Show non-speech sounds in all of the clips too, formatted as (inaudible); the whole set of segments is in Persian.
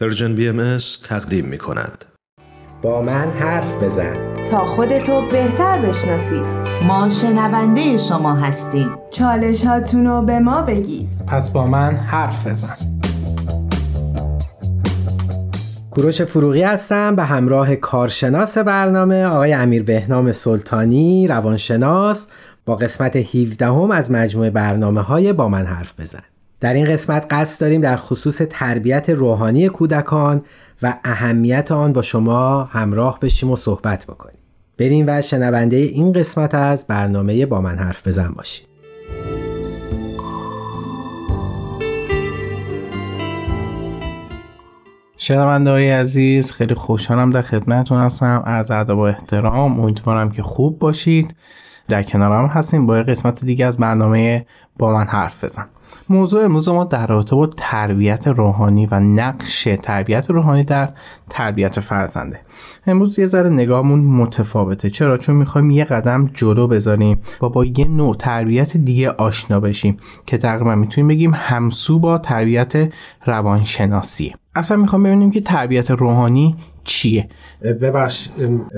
Persian BMS تقدیم می کند. با من حرف بزن. تا خودتو بهتر بشناسید. ما شنونده شما هستیم. چالش هاتونو به ما بگید. پس با من حرف بزن. کوروش فروغی هستم به همراه کارشناس برنامه آقای امیر بهنام سلطانی روانشناس با قسمت 17 هم از مجموعه برنامه های با من حرف بزن. در این قسمت قصد داریم در خصوص تربیت روحانی کودکان و اهمیت آن با شما همراه بشیم و صحبت بکنیم. بریم و شنونده این قسمت از برنامه با من حرف بزن باشید. شنونده های عزیز خیلی خوشحالم در خدمتتون هستم. از ادب و احترام امیدوارم که خوب باشید. در کنارم هستیم با قسمت دیگه از برنامه با من حرف بزن. موضوع امروز ما در رابطه با تربیت روحانی و نقش تربیت روحانی در تربیت فرزنده. امروز یه ذره نگاهمون متفاوته. چرا؟ چون می‌خوایم یه قدم جلو بذاریم و با یه نوع تربیت دیگه آشنا بشیم که تقریبا می‌تونیم بگیم همسو با تربیت روانشناسی اصلا می‌خوام ببینیم که تربیت روحانی چیه؟ ببخش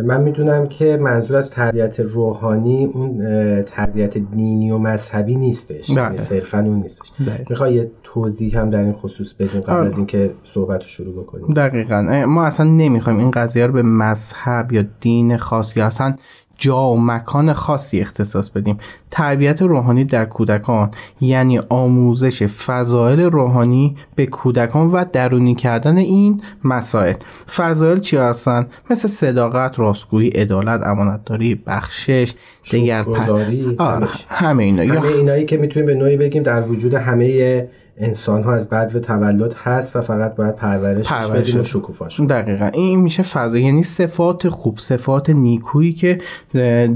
من می‌دونم که منظور از تربیت روحانی اون تربیت دینی و مذهبی نیستش یعنی صرفا اون نیستش. می‌خوای یه توضیح هم در این خصوص بدیم قبل از اینکه صحبت رو شروع بکنیم؟ دقیقا. ما اصلا نمی‌خوایم این قضیه رو به مذهب یا دین خاص یا اصلا جا و مکان خاصی اختصاص بدیم. تربیت روحانی در کودکان یعنی آموزش فضایل روحانی به کودکان و درونی کردن این مسائل. فضایل چی هستن؟ مثل صداقت راستگویی عدالت امانتداری بخشش دیگر آره. همه اینا. همه اینایی که می‌تونیم به نوعی بگیم در وجود همه انسان ها از بعد و تولد هست و فقط باید پرورش بدیم و شکوفاش دقیقا. این میشه فضا. یعنی صفات خوب صفات نیکویی که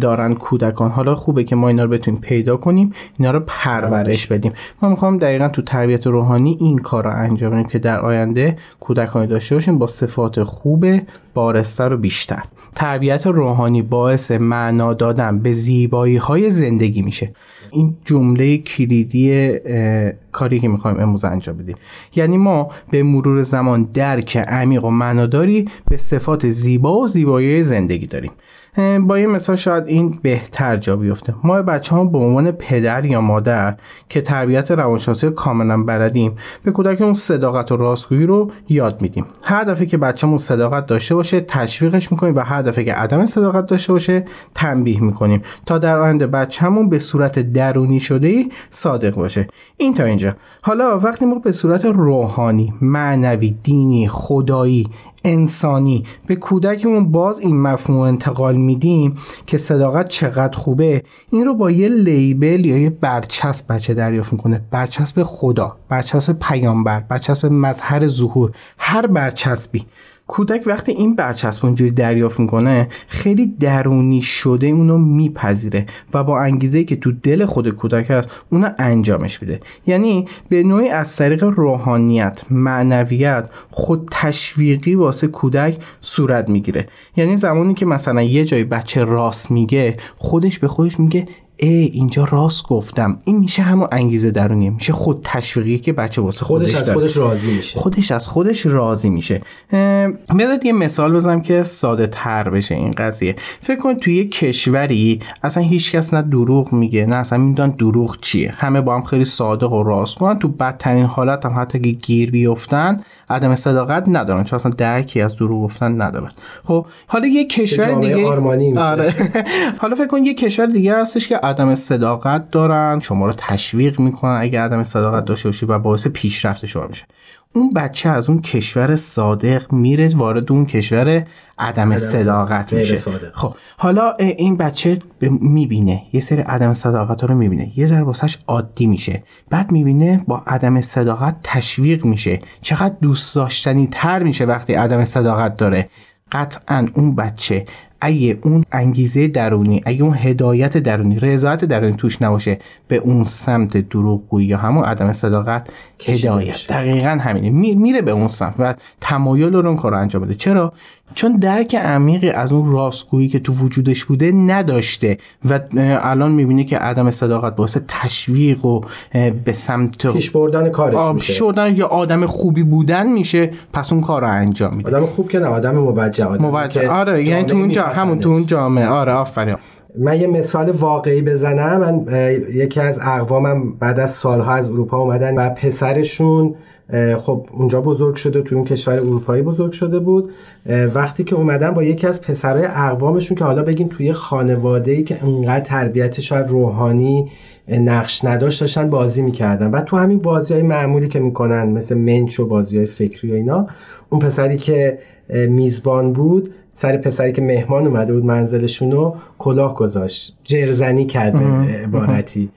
دارن کودکان. حالا خوبه که ما اینا رو بتونیم پیدا کنیم اینا رو پرورش بدیم. ما می‌خوام دقیقا تو تربیت روحانی این کار رو انجام بدیم که در آینده کودکانی داشته باشیم با صفات خوب بارسته رو بیشتر. تربیت روحانی باعث معنا دادن به زیبایی های زندگی میشه. این جمله کلیدی کاری که می‌خوایم امروز انجام بدیم. یعنی ما به مرور زمان درک عمیق و معناداری به صفات زیبا و زیبایی زندگی داریم. با این مثال شاید این بهتر جا بیفته. ما بچه ها به عنوان پدر یا مادر که تربیت روانشناسی کاملا بلدیم به کودکمون صداقت و راستگویی رو یاد میدیم. هر دفعه که بچه‌مون صداقت داشته باشه تشویقش می‌کنیم و هر دفعه که عدم صداقت داشته باشه تنبیه می‌کنیم تا در آینده بچه‌مون به صورت درونی شده ای صادق باشه. این تا اینجا. حالا وقتی ما به صورت روحانی معنوی دینی خدایی انسانی. به کودکمون باز این مفهوم انتقال میدیم که صداقت چقدر خوبه. این رو با یه لیبل یا یه برچسب بچه دریافت می‌کنه. برچسب خدا برچسب پیامبر برچسب مظهر ظهور. هر برچسبی کودک وقتی این برچسب اونجوری دریافت می‌کنه خیلی درونی شده اونو میپذیره و با انگیزه که تو دل خود کودک هست اونو انجامش میده. یعنی به نوعی از طریق روحانیت معنویت خود تشویقی واسه کودک صورت می‌گیره. یعنی زمانی که مثلا یه جای بچه راست میگه خودش به خودش میگه ای اینجا راست گفتم. این میشه همون انگیزه درونی. میشه خود تشویقی که بچه واسه خودش, خودش از خودش راضی میشه. خودش از خودش راضی میشه. بیاد یه مثال بزنم که ساده تر بشه این قضیه. فکر کن توی یه کشوری اصلا هیچکس نه دروغ میگه نه اصلا می‌دونن دروغ چیه. همه با هم خیلی صادق و راست کنن تو بدترین حالت هم حتی که گیر بیفتن عدم صداقت ندارن. چون اصلا درکی از دروغ گفتن ندارن. خب حالا یه کشور دیگه آره. (laughs) حالا فکر کن یه کشور دیگه هستش که عدم صداقت دارن شما رو تشویق می‌کنن اگه عدم صداقت داشته باشی و باعث پیشرفت شما میشه. اون بچه از اون کشور صادق میره وارد اون کشور عدم, صداقت میشه. خب حالا این بچه می‌بینه یه سری عدم صداقت رو می‌بینه یه ذره واسش عادی میشه. بعد می‌بینه با عدم صداقت تشویق میشه. چقدر دوست داشتنی تر میشه وقتی عدم صداقت داره. قطعا اون بچه اگه اون انگیزه درونی اگه اون هدایت درونی رضایت درونی توش نباشه به اون سمت دروغگویی یا همون عدم صداقت هدایت. دقیقا همینه. میره به اون سمت و تمایل رو اون کار انجام بده. چرا؟ چون درک عمیقی از اون راستگویی که تو وجودش بوده نداشته و الان می‌بینه که عدم صداقت باعث تشویق و به سمت پیش بردن کارش میشه. پیش بردن یا آدم خوبی بودن میشه پس اون کار رو انجام میده. آدم خوب که نه آدم موجه آدم موجه. آره یعنی تو اون همون تو اون جامعه. آره آفرین. من یه مثال واقعی بزنم. من یکی از اقوامم بعد از سالها از اروپا اومدن و پسرشون خب اونجا بزرگ شده تو اون کشور اروپایی بزرگ شده بود. وقتی که اومدن با یکی از پسرای اقوامشون که حالا بگیم توی خانواده ای که انقدر تربیت شاید روحانی نقش نداشت داشتن بازی می‌کردن. و تو همین بازی های معمولی که می‌کنن مثل منچ و بازی های فکری و اینا اون پسری که میزبان بود سر پسری که مهمان اومده بود منزلشون رو کلاه گذاشت. جرزنی کرد به عبارتی.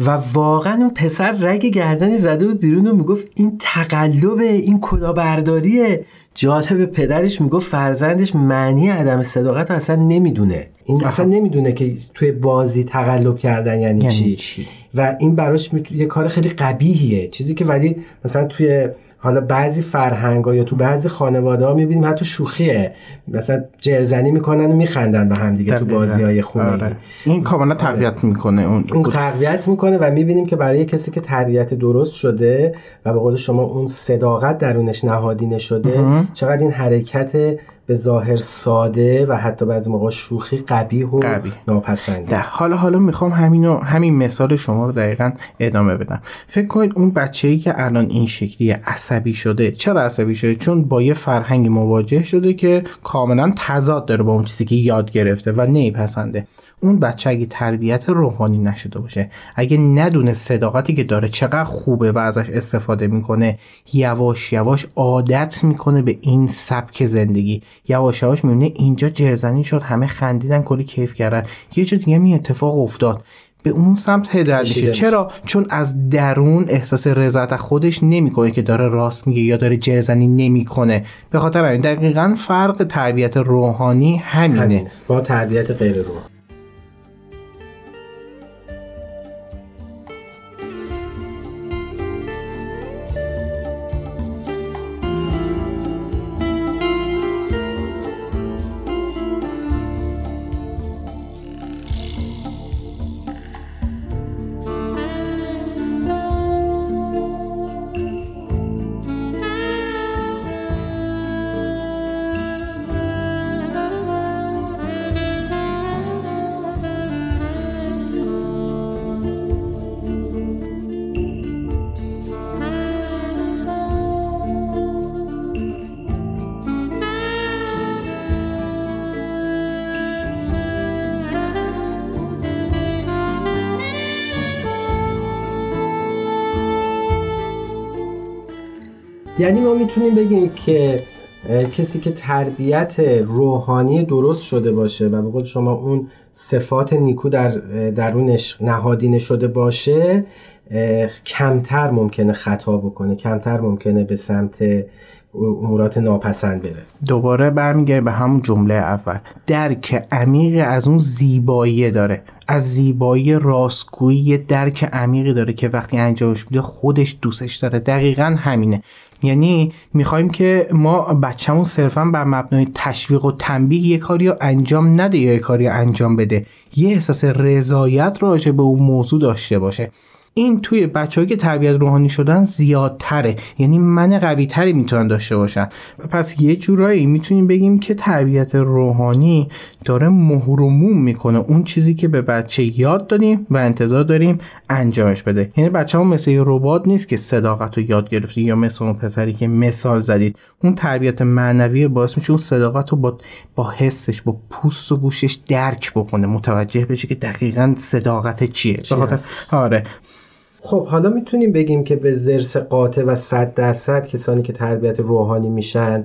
و واقعا اون پسر رگ گردنی زده بود بیرون و می‌گفت این تقلب این کلاهبرداریه. جالب پدرش می‌گفت فرزندش معنی عدم صداقت اصلا نمی‌دونه. این اصلا نمی‌دونه که توی بازی تقلب کردن یعنی, یعنی چی. چی؟ و این براش یه کار خیلی قبیهیه چیزی که ولی مثلا توی حالا بعضی فرهنگ یا تو بعضی خانواده ها می‌بینیم حتی شوخیه مثلا جرزنی می‌کنن و میخندن به هم دیگه تو بازی های خونه آره. این کاملا تقویت آره. می‌کنه اون اون تقویت می‌کنه و می‌بینیم که برای کسی که تربیت درست شده و به قول شما اون صداقت درونش نهادینه شده چقدر این حرکت به ظاهر ساده و حتی بعضی موقع شوخی قبیح و قبیح. ناپسنده. حالا حالا می‌خوام همینو همین مثال شما رو دقیقا ادامه بدم. فکر کنید اون بچه ای که الان این شکلی عصبی شده چرا عصبی شده؟ چون با یه فرهنگ مواجه شده که کاملا تضاد داره با اون چیزی که یاد گرفته و نمیپسنده. اون بچه اگه تربیت روحانی نشده باشه اگه ندونه صداقتی که داره چقدر خوبه و ازش استفاده می‌کنه یواش یواش عادت می‌کنه به این سبک زندگی. یواش یواش می‌بینه اینجا جرزنی شد همه خندیدن کلی کیف کردن. یه جا دیگه می اتفاق افتاد. به اون سمت هدایت میشه. چرا؟ چون از درون احساس رضایت خودش نمی‌کنه که داره راست میگه یا داره جرزنی نمی‌کنه. به خاطر همین دقیقا فرق تربیت روحانی همینه. همین. با تربیت غیر روحانی. یعنی ما می‌تونیم بگیم که کسی که تربیت روحانی درست شده باشه و به قول شما اون صفات نیکو در درونش نهادینه شده باشه کمتر ممکنه خطا بکنه کمتر ممکنه به سمت امورات ناپسند بره. دوباره برمیگرده به همون جمله اول. درک عمیق از اون زیبایی داره. از زیبایی راستگویی درک عمیقی داره که وقتی انجامش میده خودش دوستش داره. دقیقا همینه. یعنی می‌خوایم که ما بچهمون صرفا بر مبنای تشویق و تنبیه یه کاری رو انجام نده یا یه کاری رو انجام بده. یه احساس رضایت راجع به اون موضوع داشته باشه. این توی بچههایی که تربیت روحانی شدن زیادتره. یعنی من قوی تری می‌تونن داشته باشن. پس یه جورایی می‌تونیم بگیم که تربیت روحانی داره مهرموم می‌کنه. اون چیزی که به بچه یاد دادیم و انتظار داریم انجامش بده. یعنی بچه ها مثل یه ربات نیست که صداقت رو یاد گرفته یا مثل اون پسری که مثال زدید. اون تربیت معنوی باعث میشه اون صداقت رو با, با حسش با پوست و گوشش درک بکنه. متوجه بشه که دقیقا صداقت چیه. چی آره. خب حالا می‌تونیم بگیم که به زرس قاطع و صد درصد کسانی که تربیت روحانی میشن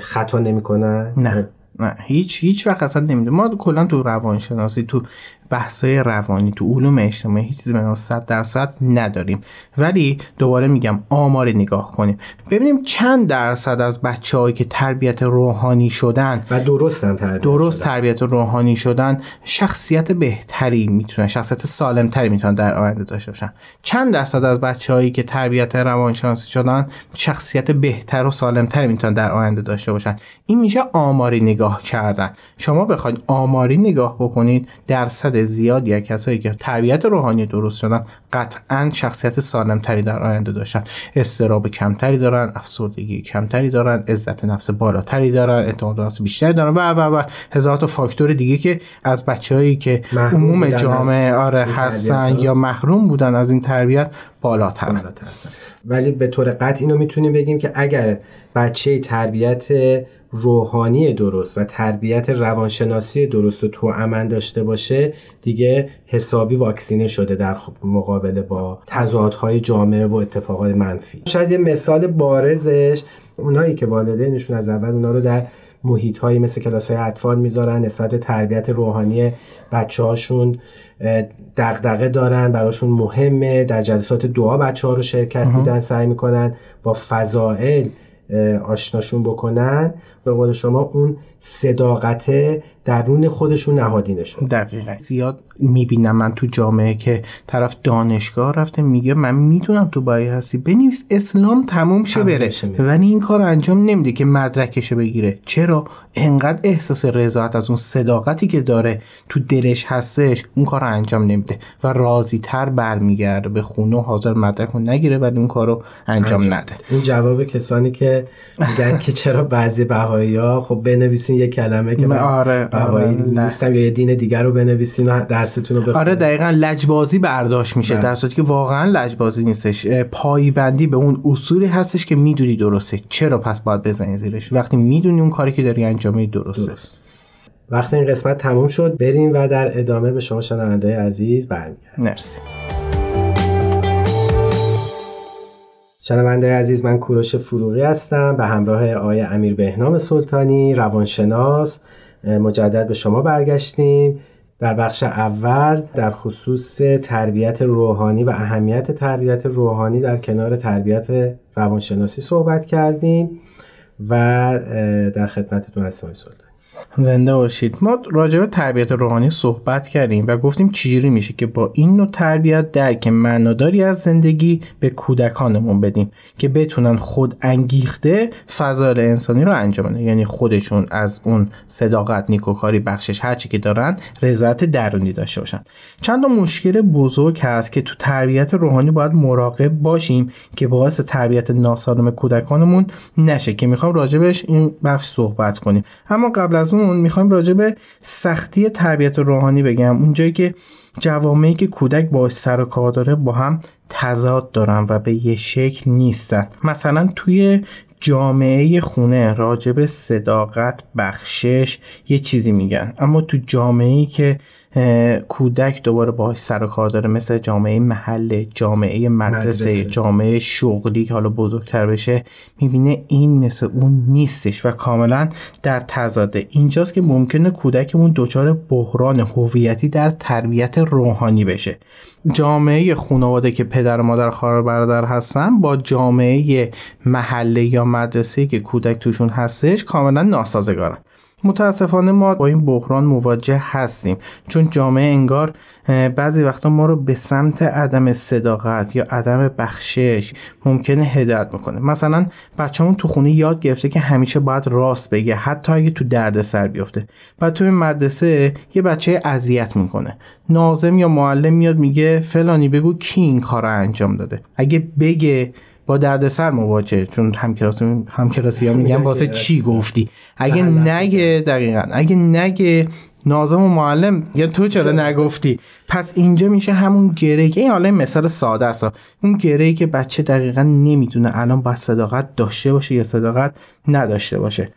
خطا نمی‌کنن؟ نه نه. هیچ هیچ وقت اصلا نمیده ما کلا تو روانشناسی تو بحثای روانی تو علوم اجتماعی هیچ چیزی به 100 درصد نداریم. ولی دوباره میگم آمار نگاه کنیم. ببینیم چند درصد از بچه‌هایی که تربیت روحانی شدن و درست هم تربیت درست شدن. تربیت روحانی شدن شخصیت بهتری می‌تونن شخصیت سالمتری می‌تونن در آینده داشته باشن. چند درصد از بچههایی که تربیت روانشناسی شدن شخصیت بهتر و سالمتری می‌تونن در آینده داشته باشن. این میشه آماری نگاه کردن. شما بخواید آماری نگاه بکنید درصد زیادی از کسایی که تربیت روحانی درست شدن قطعا شخصیت سالمتری در آینده داشتن استراب کمتری دارن افسردگی کمتری دارن عزت نفس بالاتری دارن اعتماد به نفس بیشتری دارن و و و هزار تا فاکتور دیگه که از بچههایی که عموم جامعه آره هستن. یا محروم بودن از این تربیت بالاتر هستن. ولی به طور قطع اینو می‌تونیم بگیم که اگر بچه تربیت روحانی درست و تربیت روانشناسی درست و توأمن داشته باشه دیگه حسابی واکسینه شده در خ- مقابله با تضادهای جامعه و اتفاقات منفی. شاید یه مثال بارزش اونایی که والدینشون از اول اونا رو در محیط هایی مثل کلاس های اطفال می‌ذارن نسبت به تربیت روحانی بچه هاشون دغدغه دارن براشون مهمه در جلسات دعا بچه ها رو شرکت میدن سعی می‌کنن با فضائل آشناشون بکنن. به قول شما اون صداقت درون خودشون نهادینه شد دقیقا. زیاد می‌بینم من تو جامعه که طرف دانشگاه رفته میگه من می‌تونم تو بایی هستی. بنویس اسلام تموم شه بره. ولی این کار انجام نمیده که مدرکشو بگیره. چرا؟ انقدر احساس رضایت از اون صداقتی که داره تو دلش هستش اون کار رو انجام نمیده و راضی تر برمیگرده به خونه و حاضر مدرک رو نگیره ولی اون کار رو انجام. نده. این جواب کسانی که میگن که چرا بعضی بهایی ها خب بنویسین یه کلمه که من آره، بهایی آره،. نیستم یا یه دین دیگر رو بنویسین و درستون رو بخونین. آره دقیقا لجبازی برداشت میشه بله. در صورتی که واقعا لجبازی نیستش. پایبندی به اون اصولی هستش که می‌دونی درسته. چرا پس باید بزنی زیرش؟ وقتی می‌دونی اون کاری که داری انجام میدی درسته. درست. وقتی این قسمت تموم شد. بریم و در ادامه به شما شنونده عزیز برمیگردیم. مرسی. شنونده عزیز من کوروش فروغی هستم به همراه آقای امیر بهنام سلطانی روانشناس مجدد به شما برگشتیم. در بخش اول در خصوص تربیت روحانی و اهمیت تربیت روحانی در کنار تربیت روانشناسی صحبت کردیم و در خدمتتون هستم آقای سلطانی زنده باشید. ما راجع به تربیت روحانی صحبت کردیم و گفتیم چجوری میشه که با این نوع تربیت درک معناداری از زندگی به کودکانمون بدیم که بتونن خود انگیخته فضایل انسانی رو انجام بدن. یعنی خودشون از اون صداقت نیکوکاری بخشش هرچی که دارن رضایت درونی داشته باشن. چند مشکل بزرگ هست که تو تربیت روحانی باید مراقب باشیم که باعث تربیت ناسالم کودکانمون نشه که می‌خوام راجبش این بخش صحبت کنیم. اما قبل از اون می‌خوایم راجع به سختی تربیت روحانی بگم. اونجایی که جوامعی که کودک باش سر و کار داره با هم تضاد دارن و به یه شکل نیستن. مثلا توی جامعه خونه راجع به صداقت بخشش یه چیزی میگن. اما تو جامعه ای که کودک دوباره باهاش سر و کار داره مثل جامعه محله جامعه مدرسه, مدرسه. جامعه شغلی که حالا بزرگتر بشه می‌بینه این مثل اون نیستش و کاملا در تضاده. اینجاست که ممکنه کودکمون دچار بحران هویتی در تربیت روحانی بشه. جامعه خانواده که پدر و مادر خواهر برادر هستن با جامعه محله یا مدرسه که کودک توشون هستش کاملا ناسازگارن. متاسفانه ما با این بحران مواجه هستیم. چون جامعه انگار بعضی وقتا ما رو به سمت عدم صداقت یا عدم بخشش ممکنه هدایت می‌کنه مثلا بچه‌مون تو خونه یاد گرفته که همیشه باید راست بگه حتی اگه تو درد سر بیفته بعد توی مدرسه یه بچه اذیت می‌کنه. ناظم یا معلم میاد میگه فلانی بگو کی این کار رو انجام داده؟ اگه بگه با دردسر مواجه چون همکلاسی همکلاسی ها میگن واسه چی گفتی؟ اگه نگه دقیقا اگه نگه نازم و معلم یا تو چرا نگفتی؟ پس اینجا میشه همون گره که این حالا این مثال ساده است اون گره که بچه دقیقا نمی‌دونه الان باید صداقت داشته باشه یا صداقت نداشته باشه.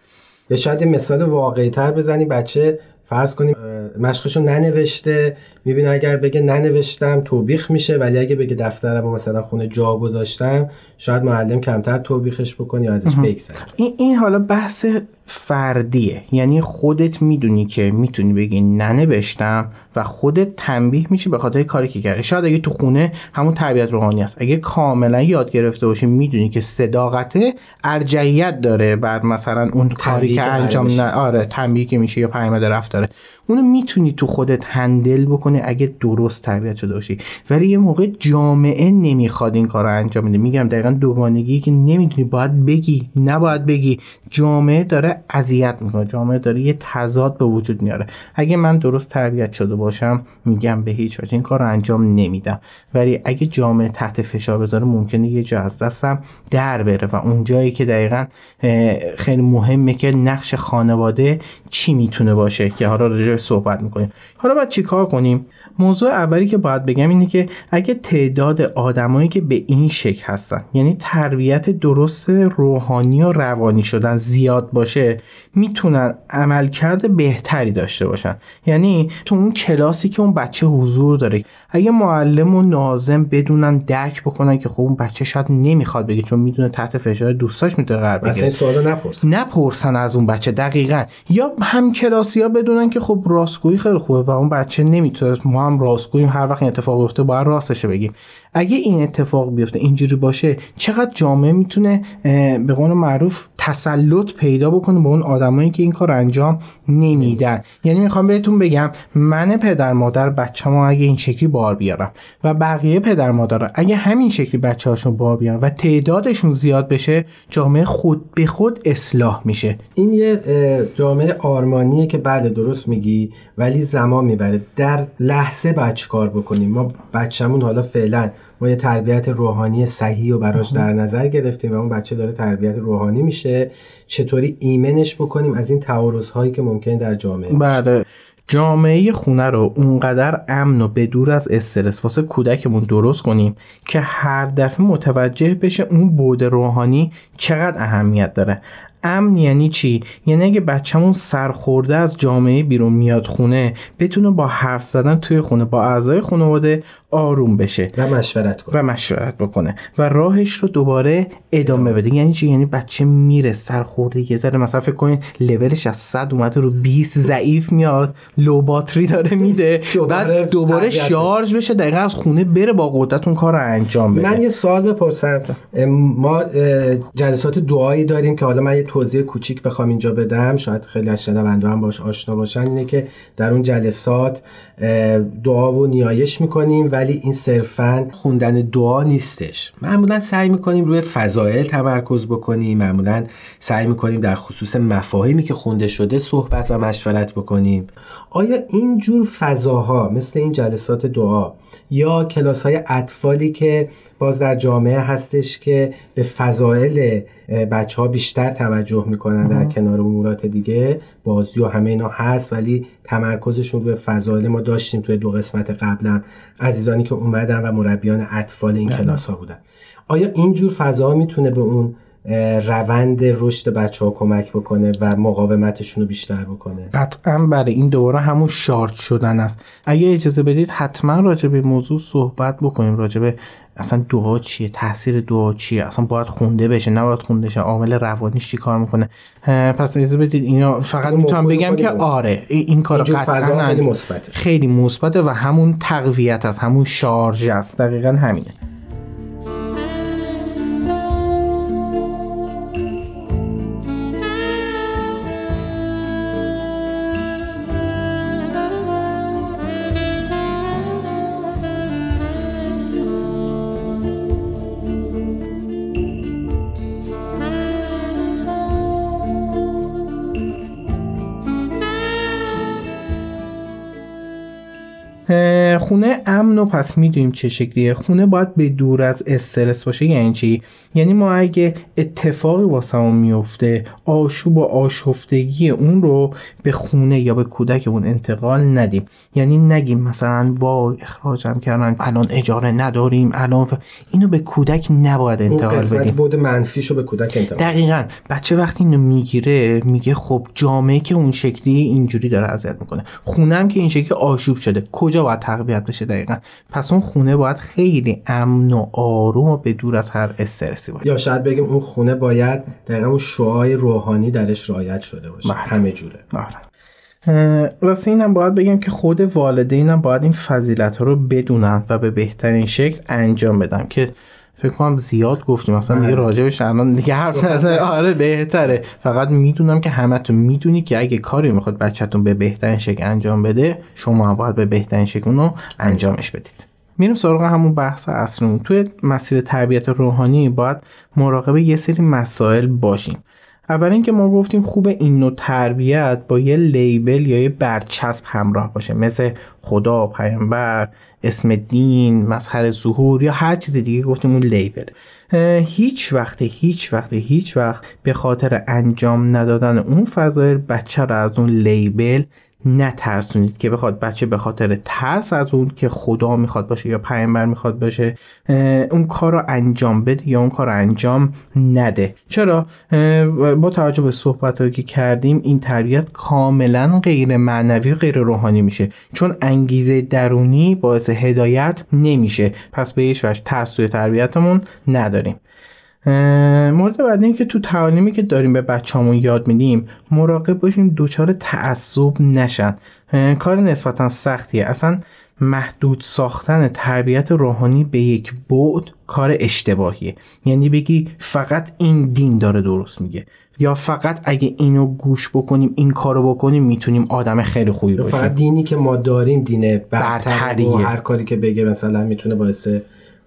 یا شاید مثال واقعی تر بزنی بچه فرض کنیم مشقشو ننوشته می‌بینه اگر بگه ننوشتم توبیخ میشه ولی اگه بگه دفترم مثلا خونه جا گذاشتم شاید معلم کمتر توبیخش بکنی یا ازش بگذره. این, این حالا بحث فردیه. یعنی خودت می‌دونی که می‌تونی بگی ننوشتم و خودت تنبیه میشی به خاطر کاری که کردی. شاید اگه تو خونه همون تربیت روحانی است اگه کاملا یاد گرفته باشی می‌دونی که صداقت ارجعیت داره بر مثلا اون کاری که انجام. نه آره تنبیه که میشه یا پیامد رفتاره اونو می‌تونی تو خودت هندل بکنی اگه درست تربیت شده باشی. ولی یه موقع جامعه نمی‌خواد این کار رو انجام بده. میگم دقیقا دوگانگی که نمی‌تونی باید بگی نباید بگی. جامعه داره اذیت می‌کنه. جامعه داره یه تضاد به وجود میاره. اگه من درست تربیت شده باشم میگم به هیچ وجه این کار رو انجام نمیدم. ولی اگه جامعه تحت فشار بذاره ممکنه یه جا از دستم در بره. و اون جایی که دقیقا خیلی مهمه که نقش خانواده چی می‌تونه باشه. که حالا صحبت می‌کنیم. حالا باید چیکار کنیم؟ موضوع اولی که باید بگم اینه که اگه تعداد آدمایی که به این شکل هستن یعنی تربیت درست روحانی و روانی شدن زیاد باشه می‌تونن عملکرد بهتری داشته باشن. یعنی تو اون کلاسی که اون بچه حضور داره اگه معلم و ناظم بدونن درک بکنن که خب اون بچه شاید نمی‌خواد بگه چون می‌دونه تحت فشار دوستاش می‌تونه قرار اصلا بگیره این سوالو نپرس نپرسن از اون بچه دقیقا. یا هم کلاسی ها بدونن که خب راستگویی خیلی خوبه و اون بچه نمی‌تونه ما هم راستگوییم هر وقت این اتفاق بیفته باید راستش بگیم. اگه این اتفاق بیفته اینجوری باشه چقدر جامعه می‌تونه به قول معروف تسلط پیدا بکنه به اون آدمایی که این کار انجام نمیدن. یعنی می‌خوام بهتون بگم من پدر مادر بچه‌مو اگه این شکلی بار بیارم و بقیه پدر مادر اگه همین شکلی بچه هاشون بار بیارن و تعدادشون زیاد بشه جامعه خود به خود اصلاح میشه. این یه جامعه آرمانیه که بله درست میگی ولی زمان می‌بره. در لحظه باید چیکار بکنیم؟ ما بچه‌مون حالا فعلا ما یه تربیت روحانی صحیح و براش در نظر گرفتیم و اون بچه داره تربیت روحانی میشه. چطوری ایمنش بکنیم از این تعارض هایی که ممکن در جامعه. بله. جامعه خونه رو اونقدر امن و به دور از استرس واسه کودکمون درست کنیم که هر دفعه متوجه بشه اون بود روحانی چقدر اهمیت داره. امن یعنی چی؟ یعنی اگه بچه‌مون سرخورده از جامعه بیرون میاد خونه بتونه با حرف زدن توی خونه با اعضای خانواده آروم بشه. و مشورت کنیم و مشورت بکنه. و راهش رو دوباره ادامه بده. یعنی چی؟ یعنی بچه میره سرخورده یه ذره مثلا فکر کنین لولش از 100 اومده رو 20 ضعیف میاد لو باتری داره میده. بعد دوباره. شارژ بشه دقیقا از خونه بره با قدرت اون کار رو انجام بده. من یه سوال بپرسم. ما جلسات دعایی داریم که حالا من یه توضیح کوچیک بخوام اینجا بدم شاید خیلی از شنونده هم باش آشنا باشن اینه که در اون جلسات دعا و نیایش می‌کنیم ولی این صرفا خوندن دعا نیستش. معمولا سعی می‌کنیم روی فضایل تمرکز بکنیم معمولا سعی می‌کنیم در خصوص مفاهیمی که خونده شده صحبت و مشورت بکنیم. آیا این جور فضاها مثل این جلسات دعا یا کلاس های اطفالی که باز در جامعه هستش که به فضایل بچه ها بیشتر توجه می‌کنن در کنار امورات دیگه بازی و همه اینا هست ولی تمرکزشون روی فضایل ما داشتیم توی دو قسمت قبلم. عزیزانی که اومدن و مربیان اطفال این کلاس ها بودن. آیا این جور فضا می‌تونه به اون روند رشد بچه ها کمک بکنه و مقاومتشون رو بیشتر بکنه؟ قطعا برای این دوباره همون شارژ شدن است. اگه اجازه بدید حتما راجع به موضوع صحبت بکنیم راجع به اصلا دعا چیه؟ تاثیر دعا چیه؟ اصلا باید خونده بشه نباید خونده شه. عامل روانیش چی کار می‌کنه پس اجازه بدید اینا فقط می‌تونم بگم که. آره این کار قطعا خیلی مثبته. خیلی مثبته و همون تقویت است همون شارژ است. دقیقا همینه. امن و پس می‌دونیم چه شکلیه. خونه باید به دور از استرس باشه یعنی چی؟ یعنی ما اگه اتفاقی واسمون میفته آشوب و آشفتگی اون رو به خونه یا به کودکمون انتقال ندیم. یعنی نگیم مثلا وای اخراجم کردن الان اجاره نداریم الان ف... اینو به کودک نباید انتقال بدیم. بود منفیشو به کودک انتقال. دقیقا. بچه وقتی اینو می‌گیره میگه خب جامعه که اون شکلی اینجوری داره اذیت می‌کنه. خونم که این شکلی آشوب شده. کجا باید تقویت بشه دقیقا؟ پس اون خونه باید خیلی امن و آروم و به دور از هر استرسی باشه یا شاید بگیم اون خونه باید دقیقا اون شعای روحانی درش رعایت شده باشه بله. همه جوره آره. راستی اینم باید بگم که خود والدینم باید این فضیلت ها رو بدونن و به بهترین شکل انجام بدن که فکر کنم زیاد گفتیم. مثلا دیگه راجبش الان دیگه حرف نزنه. آره بهتره. فقط می‌دونم که همتون می‌دونی که اگه کاری می‌خواد بچهتون به بهترین شکل انجام بده شما باید به بهترین شکل اونو انجامش بدید. میریم سراغ همون بحث اصلیمون توی مسیر تربیت روحانی باید مراقب یه سری مسائل باشیم. اول اینکه ما گفتیم خوب این نوع تربیت با یه لیبل یا یه برچسب همراه باشه. مثل خدا پیامبر اسم دین مظهر ظهور یا هر چیز دیگه گفتیم اون لیبل. هیچ وقت هیچ وقت هیچ وقت به خاطر انجام ندادن اون فضایل بچه رو از اون لیبل نترسونید که بخواد بچه به خاطر ترس از اون که خدا می‌خواد باشه یا پیامبر می‌خواد باشه اون کار رو انجام بده یا اون کار رو انجام نده. چرا؟ با توجه به صحبت که کردیم این تربیت کاملا غیر معنوی و غیر روحانی میشه. چون انگیزه درونی باعث هدایت نمیشه. پس به هیچ وجه ترس توی تربیتمون نداریم. مورد بعدی که تو تعالیمی که داریم به بچه‌مون یاد میدیم مراقب باشیم دچار تعصب نشن. کار نسبتا سختیه. اصلا محدود ساختن تربیت روحانی به یک بعد کار اشتباهیه. یعنی بگی فقط این دین داره درست میگه. یا فقط اگه اینو گوش بکنیم این کارو بکنیم می‌تونیم آدم خیلی خوبی باشیم فقط دینی که ما داریم دینه برتریه هر کاری که بگه مثلا می‌تونه باعث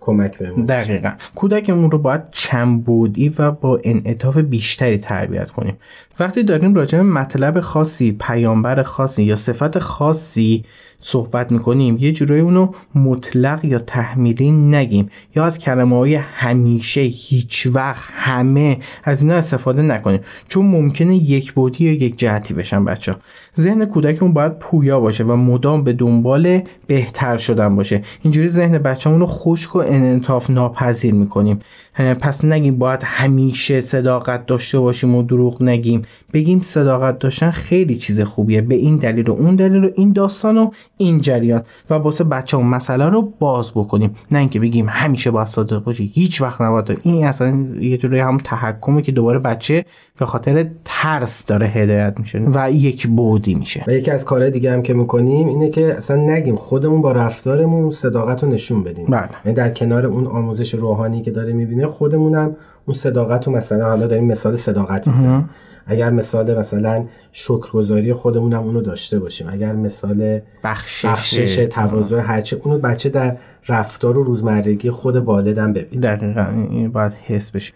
کمک بهمون دقیقا. کودکمون رو باید چنبودی و با انعطاف بیشتری تربیت کنیم. وقتی داریم راجع به مطلب خاصی پیامبر خاصی یا صفت خاصی صحبت می‌کنیم یه جورایی اونو مطلق یا تحمیلی نگیم. یا از کلمه های همیشه هیچ وقت همه از اینا استفاده نکنیم. چون ممکنه یک بودی یا یک جهتی بشن بچه ذهن کودکمون باید پویا باشه و مدام به دنبال بهتر شدن باشه. اینجوری ذهن بچه‌مون رو خشک و انعطاف ناپذیر می‌کنیم. پس نگیم باید همیشه صداقت داشته باشیم و دروغ نگیم. بگیم صداقت داشتن خیلی چیز خوبیه. به این دلیل و اون دلیل و این داستان و این جریان. و واسه بچه اون مسئله رو باز بکنیم. نه اینکه بگیم همیشه باید صادق باشی. هیچ وقت نباید. این اصلا یه جوری هم تحکمه که دوباره بچه به خاطر ترس داره هدایت میشه و یک بودی میشه. و یکی از کارهای دیگه هم که می‌کنیم اینه که اصلا نگیم خودمون با رفتارمون صداقت رو نشون بدیم. بله. یعنی در کنار اون آموزش روحانی که داره می‌بینه خودمونم. اون صداقت رو مثلا حالا داریم مثال صداقت می‌زنیم. اگر مثال مثلا شکرگزاری خودمون هم اونو داشته باشیم. اگر مثال بخشش, بخشش تواضع هرچه اونو بچه در رفتار و روزمرگی خود والدم ببین دقیقا. این باید حس بشه.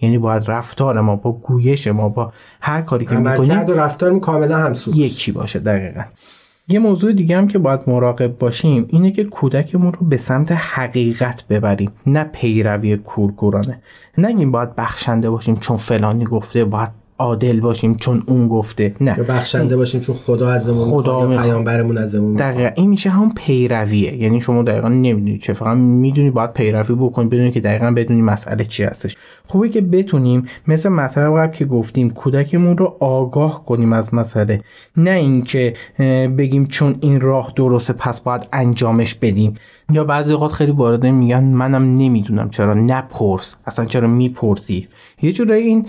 یعنی باید رفتار ما با گویش ما با هر کاری که می‌کنیم و رفتار کاملا همسو یکی باشه. دقیقا. یه موضوع دیگه هم که باید مراقب باشیم اینه که کودکمون رو به سمت حقیقت ببریم نه پیروی کورکورانه. نگیم باید بخشنده باشیم چون فلانی گفته باید عادل باشیم چون اون گفته. نه. یا بخشنده باشیم چون خدا ازمون خدا یا پیامبرمون ازمون دقیقا. این میشه هم پیرویه. یعنی شما دقیقا نمی‌دونی چه. فقط می‌دونی باید پیروی بکنی بدونی که دقیقا بدونی مسئله چی هستش. خوبه که بتونیم مثل مطلب قبل که گفتیم کودکمون رو آگاه کنیم از مسئله. نه اینکه بگیم چون این راه درسته پس باید انجامش بدیم. یا بعضی اوقات خیلی وارده میگن منم نمی‌دونم چرا. نپرس. اصلا چرا می‌پرسی؟ یه جورایی این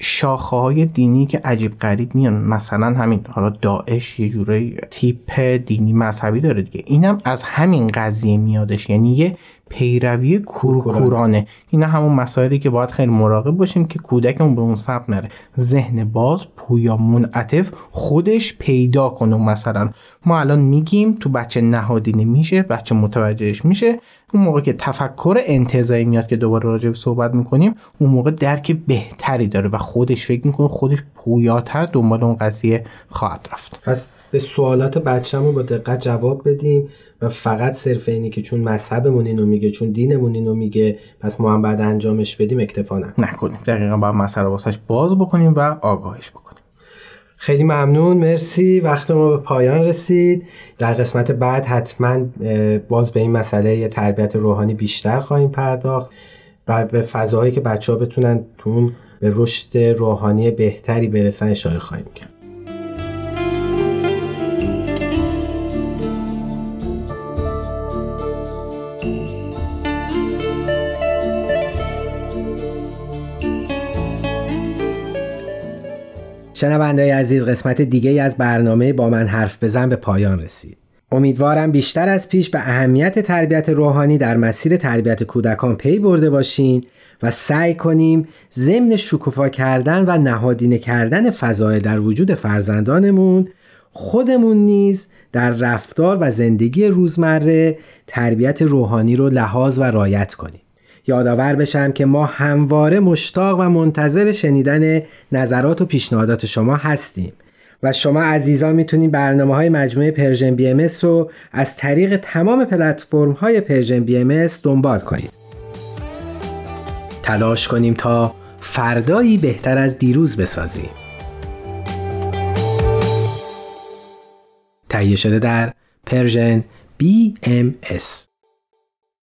شاخه های دینی که عجیب غریب میان. مثلا همین حالا داعش یه جورایی تیپ دینی مذهبی داره دیگه. اینم از همین قضیه میادش. یعنی یه پیروی کورکورانه اینا همون مسائلی که باید خیلی مراقب باشیم که کودکمون به اون سمت نره. ذهن باز پویا منعطف خودش پیدا کنه. مثلا ما الان میگیم تو بچه نهادینه میشه بچه متوجهش میشه. اون موقع که تفکر انتظایی میاد که دوباره راجع به صحبت می‌کنیم اون موقع درک بهتری داره و خودش فکر می‌کنه خودش پویاتر دنبال اون قضیه خواهد رفت. پس به سوالات بچه‌مون با دقت جواب بدیم و فقط صرف اینی که چون مذهبمون اینو میگه چون دینمون اینو میگه پس ما هم بعد انجامش بدیم اکتفا نکنیم. دقیقا باید مسئله واسش باز بکنیم و آگاهش بکنیم. خیلی ممنون. مرسی. وقت ما به پایان رسید. در قسمت بعد حتما باز به این مسئله تربیت روحانی بیشتر خواهیم پرداخت و به فضاهایی که بچه ها بتونن تون به رشد روحانی بهتری برسن اشاره خواهیم کرد. شنوندای عزیز قسمت دیگه ای از برنامه با من حرف بزن به پایان رسید. امیدوارم بیشتر از پیش به اهمیت تربیت روحانی در مسیر تربیت کودکان پی برده باشین و سعی کنیم ضمن شکوفا کردن و نهادینه کردن فضایل در وجود فرزندانمون خودمون نیز در رفتار و زندگی روزمره تربیت روحانی رو لحاظ و رایت کنیم. یادآور بشم که ما همواره مشتاق و منتظر شنیدن نظرات و پیشنهادات شما هستیم. و شما عزیزان می‌تونید برنامه های مجموعه Persian BMS رو از طریق تمام پلتفرم های Persian BMS دنبال کنید. تلاش کنیم تا فردایی بهتر از دیروز بسازیم. تهیه شده در Persian BMS